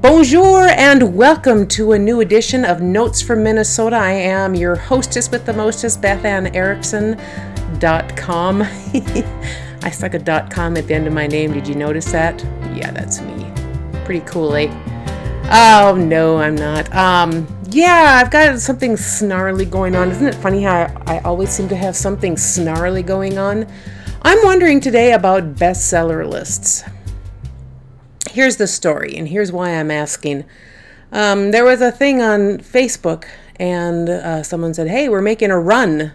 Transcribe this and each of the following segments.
Bonjour and welcome to a new edition of Notes from Minnesota. I am your hostess with the mostest, Beth Ann Erickson.com. I stuck a dot com at the end of my name. Did you notice that? Yeah, that's me. Pretty cool, eh? Oh, no, I'm not. Um, yeah, I've got something snarly going on. Isn't it funny how I always seem to have something snarly going on? I'm wondering today about bestseller lists here's the story, and here's why I'm asking. Um, there was a thing on Facebook, and uh, someone said, "Hey, we're making a run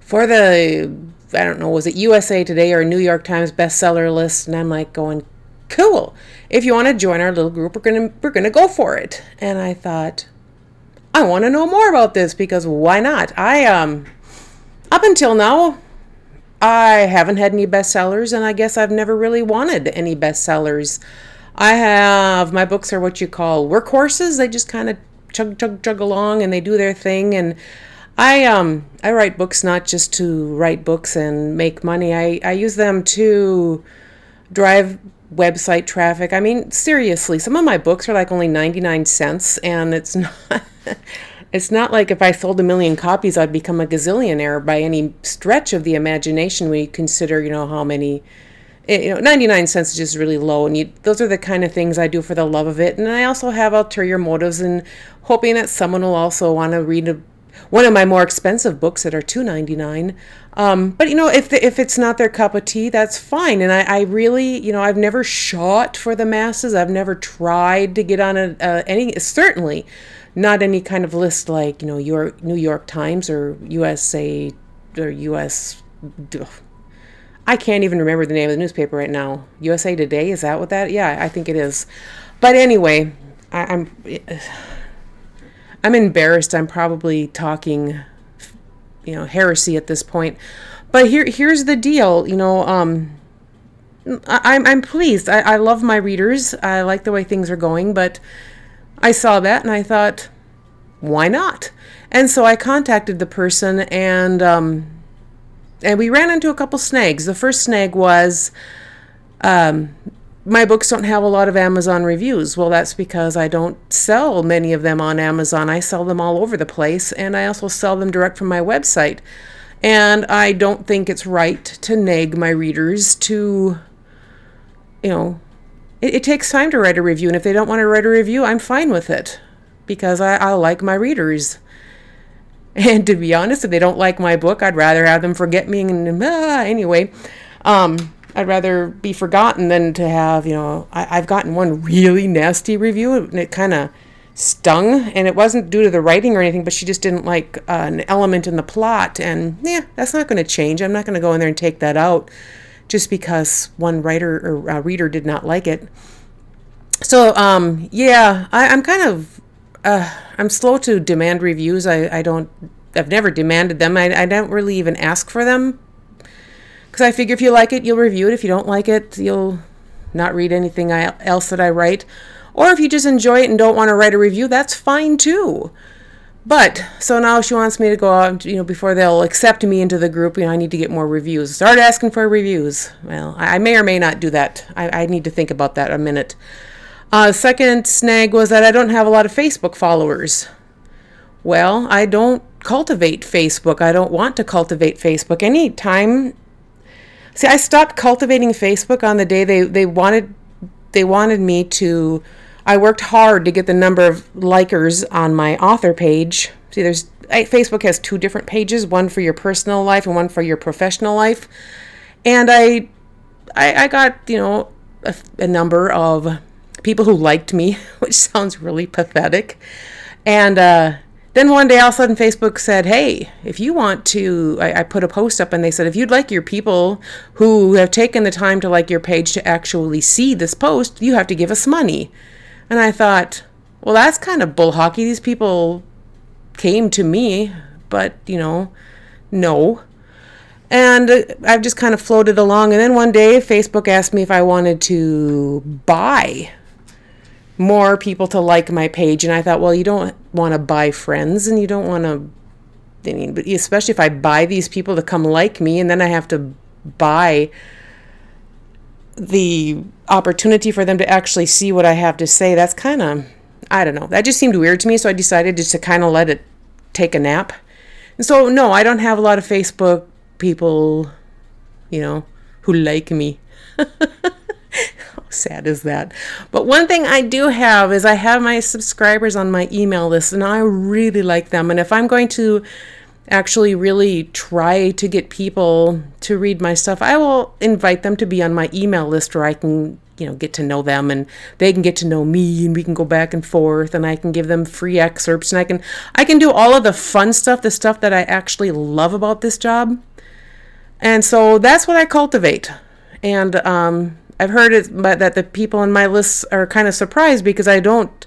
for the I don't know, was it USA Today or New York Times bestseller list?" And I'm like, going, "Cool! If you want to join our little group, we're gonna we're gonna go for it." And I thought, I want to know more about this because why not? I um, up until now, I haven't had any bestsellers, and I guess I've never really wanted any bestsellers. I have my books are what you call workhorses. They just kind of chug chug chug along and they do their thing. And I um I write books not just to write books and make money. I I use them to drive website traffic. I mean, seriously, some of my books are like only 99 cents and it's not it's not like if I sold a million copies I'd become a gazillionaire by any stretch of the imagination when you consider, you know, how many it, you know, 99 cents is just really low. And you, those are the kind of things I do for the love of it. And I also have ulterior motives and hoping that someone will also want to read a, one of my more expensive books that are 2.99 um, but you know if the, if it's not their cup of tea that's fine and I, I really you know i've never shot for the masses i've never tried to get on a, uh, any certainly not any kind of list like you know your new york times or usa or us I can't even remember the name of the newspaper right now. USA Today, is that what that? Yeah, I think it is. But anyway, I, I'm I'm embarrassed. I'm probably talking, you know, heresy at this point. But here here's the deal. You know, um, I, I'm I'm pleased. I, I love my readers. I like the way things are going. But I saw that and I thought, why not? And so I contacted the person and. Um, and we ran into a couple snags. The first snag was um, my books don't have a lot of Amazon reviews. Well, that's because I don't sell many of them on Amazon. I sell them all over the place, and I also sell them direct from my website. And I don't think it's right to nag my readers to, you know, it, it takes time to write a review, and if they don't want to write a review, I'm fine with it because I, I like my readers. And to be honest, if they don't like my book, I'd rather have them forget me. And ah, anyway, um, I'd rather be forgotten than to have, you know, I, have gotten one really nasty review and it kind of stung. And it wasn't due to the writing or anything, but she just didn't like uh, an element in the plot. And yeah, that's not going to change. I'm not going to go in there and take that out just because one writer or uh, reader did not like it. So, um, yeah, I, I'm kind of uh, I'm slow to demand reviews. I, I don't, I've never demanded them. I, I don't really even ask for them. Because I figure if you like it, you'll review it. If you don't like it, you'll not read anything I, else that I write. Or if you just enjoy it and don't want to write a review, that's fine too. But so now she wants me to go out, you know, before they'll accept me into the group, you know, I need to get more reviews. Start asking for reviews. Well, I, I may or may not do that. I, I need to think about that a minute. Uh, second snag was that I don't have a lot of Facebook followers. Well, I don't cultivate Facebook. I don't want to cultivate Facebook. Anytime. See, I stopped cultivating Facebook on the day they, they wanted they wanted me to I worked hard to get the number of likers on my author page. See, there's Facebook has two different pages, one for your personal life and one for your professional life. And I I, I got, you know, a, a number of people who liked me, which sounds really pathetic. And uh, then one day, all of a sudden, Facebook said, Hey, if you want to, I, I, put a post up and they said, if you'd like your people who have taken the time to like your page to actually see this post, you have to give us money. And I thought, well, that's kind of bull hockey. These people came to me, but, you know, no. And I've just kind of floated along. And then one day, Facebook asked me if I wanted to buy more people to like my page and i thought well you don't want to buy friends and you don't want to I mean, but especially if I buy these people to come like me and then I have to buy the opportunity for them to actually see what I have to say, that's kind of, I don't know, that just seemed weird to me. So I decided just to kind of let it take a nap. And so, no, I don't have a lot of Facebook people, you know, who like me. Sad is that? But one thing I do have is I have my subscribers on my email list, and I really like them. And if I'm going to actually really try to get people to read my stuff, I will invite them to be on my email list where I can, you know, get to know them and they can get to know me and we can go back and forth and I can give them free excerpts and I can I can do all of the fun stuff, the stuff that I actually love about this job. And so that's what I cultivate. And um, I've heard it, but that the people on my list are kind of surprised because I don't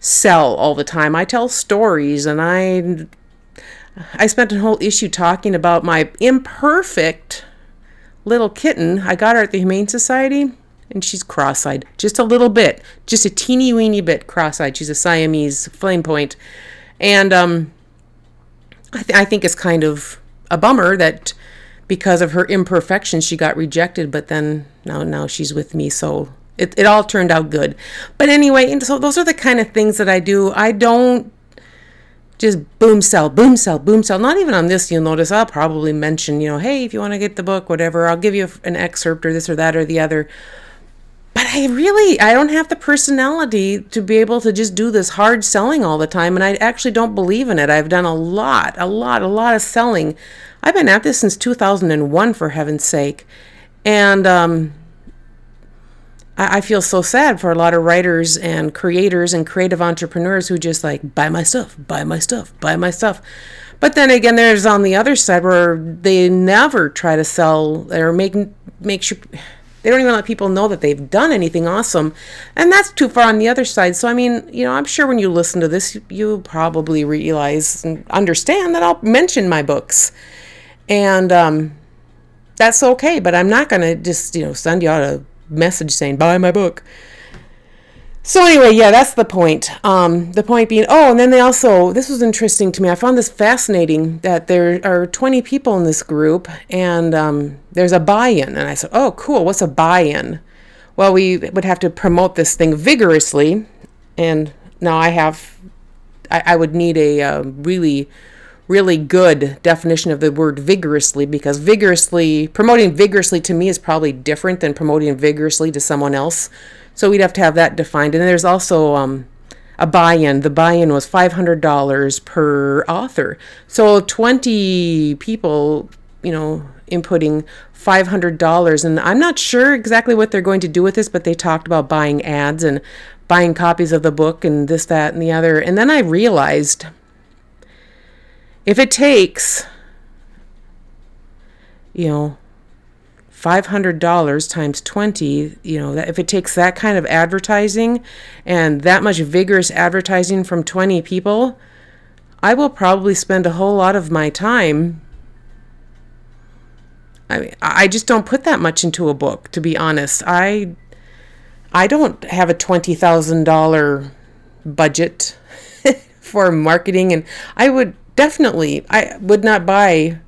sell all the time. I tell stories and I I spent a whole issue talking about my imperfect little kitten. I got her at the Humane Society, and she's cross eyed. Just a little bit. Just a teeny weeny bit cross eyed. She's a Siamese flame. And um, I, th- I think it's kind of a bummer that because of her imperfections, she got rejected, but then now, now she's with me. So it, it all turned out good. But anyway, so those are the kind of things that I do. I don't just boom sell, boom sell, boom sell. Not even on this, you'll notice I'll probably mention, you know, hey, if you want to get the book, whatever, I'll give you an excerpt or this or that or the other. But I really, I don't have the personality to be able to just do this hard selling all the time. And I actually don't believe in it. I've done a lot, a lot, a lot of selling. I've been at this since 2001, for heaven's sake. And, um, I, feel so sad for a lot of writers and creators and creative entrepreneurs who just like buy my stuff, buy my stuff, buy my stuff. But then again, there's on the other side where they never try to sell or make make sure they don't even let people know that they've done anything awesome, and that's too far on the other side. So I mean, you know, I'm sure when you listen to this, you probably realize and understand that I'll mention my books, and um, that's okay. But I'm not gonna just you know send you out a message saying buy my book. So anyway, yeah, that's the point. Um, the point being, oh, and then they also this was interesting to me. I found this fascinating that there are 20 people in this group, and um, there's a buy-in. And I said, oh, cool. What's a buy-in? Well, we would have to promote this thing vigorously, and now I have, I, I would need a uh, really really good definition of the word vigorously because vigorously promoting vigorously to me is probably different than promoting vigorously to someone else. So we'd have to have that defined. And there's also um, a buy-in. The buy-in was $500 per author. So 20 people you know inputting $500 and i'm not sure exactly what they're going to do with this but they talked about buying ads and buying copies of the book and this that and the other. And then i realized if it takes, you know, $500 times 20, you know, that if it takes that kind of advertising and that much vigorous advertising from 20 people, I will probably spend a whole lot of my time I mean, I just don't put that much into a book, to be honest. I I don't have a twenty thousand dollar budget for marketing, and I would definitely I would not buy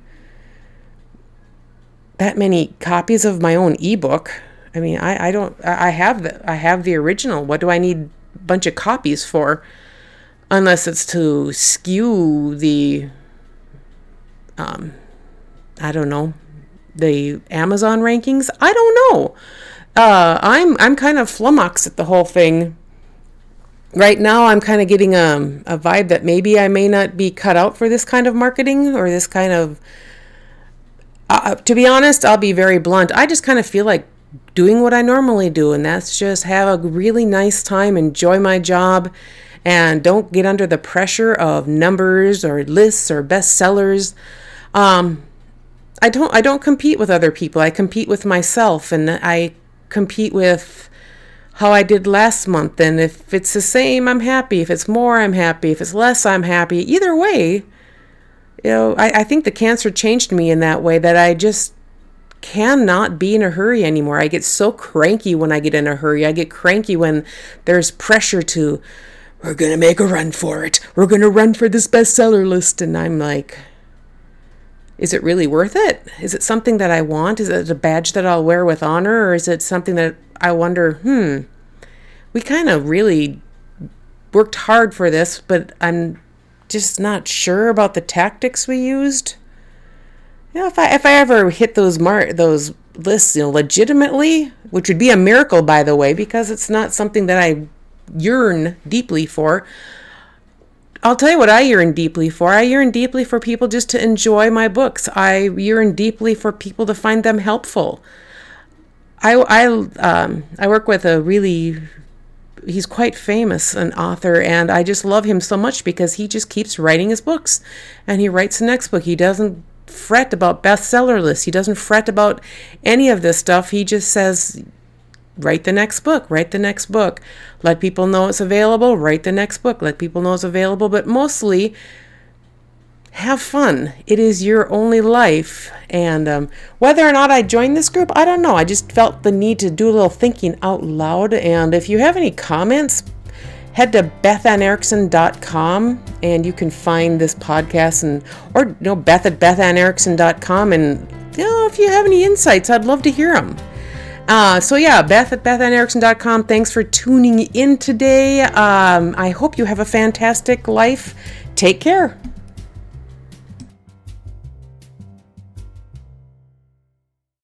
that many copies of my own ebook. I mean, I, I don't I have the I have the original. What do I need a bunch of copies for? Unless it's to skew the um I don't know, the Amazon rankings. I don't know. Uh, I'm I'm kind of flummoxed at the whole thing right now I'm kind of getting a, a vibe that maybe I may not be cut out for this kind of marketing or this kind of. Uh, to be honest, I'll be very blunt. I just kind of feel like doing what I normally do, and that's just have a really nice time, enjoy my job, and don't get under the pressure of numbers or lists or bestsellers. Um, I don't. I don't compete with other people. I compete with myself, and I compete with how I did last month. And if it's the same, I'm happy. If it's more, I'm happy. If it's less, I'm happy. Either way, you know, I, I think the cancer changed me in that way that I just cannot be in a hurry anymore. I get so cranky when I get in a hurry. I get cranky when there's pressure to, we're going to make a run for it. We're going to run for this bestseller list. And I'm like, is it really worth it? Is it something that I want? Is it a badge that I'll wear with honor? Or is it something that I wonder, hmm, we kind of really worked hard for this, but I'm just not sure about the tactics we used? You know, if I if I ever hit those mar- those lists, you know, legitimately, which would be a miracle, by the way, because it's not something that I yearn deeply for. I'll tell you what I yearn deeply for. I yearn deeply for people just to enjoy my books. I yearn deeply for people to find them helpful. I, I, um, I work with a really, he's quite famous, an author, and I just love him so much because he just keeps writing his books and he writes the next book. He doesn't fret about bestseller lists, he doesn't fret about any of this stuff. He just says, write the next book, write the next book. Let people know it's available, write the next book, let people know it's available, but mostly have fun. It is your only life. And um, whether or not I joined this group, I don't know. I just felt the need to do a little thinking out loud. And if you have any comments, head to bethanerickson.com and you can find this podcast and or you know beth at bethanerickson.com and you know if you have any insights i'd love to hear them uh, so yeah, Beth at bethanerickson.com. Thanks for tuning in today. Um, I hope you have a fantastic life. Take care.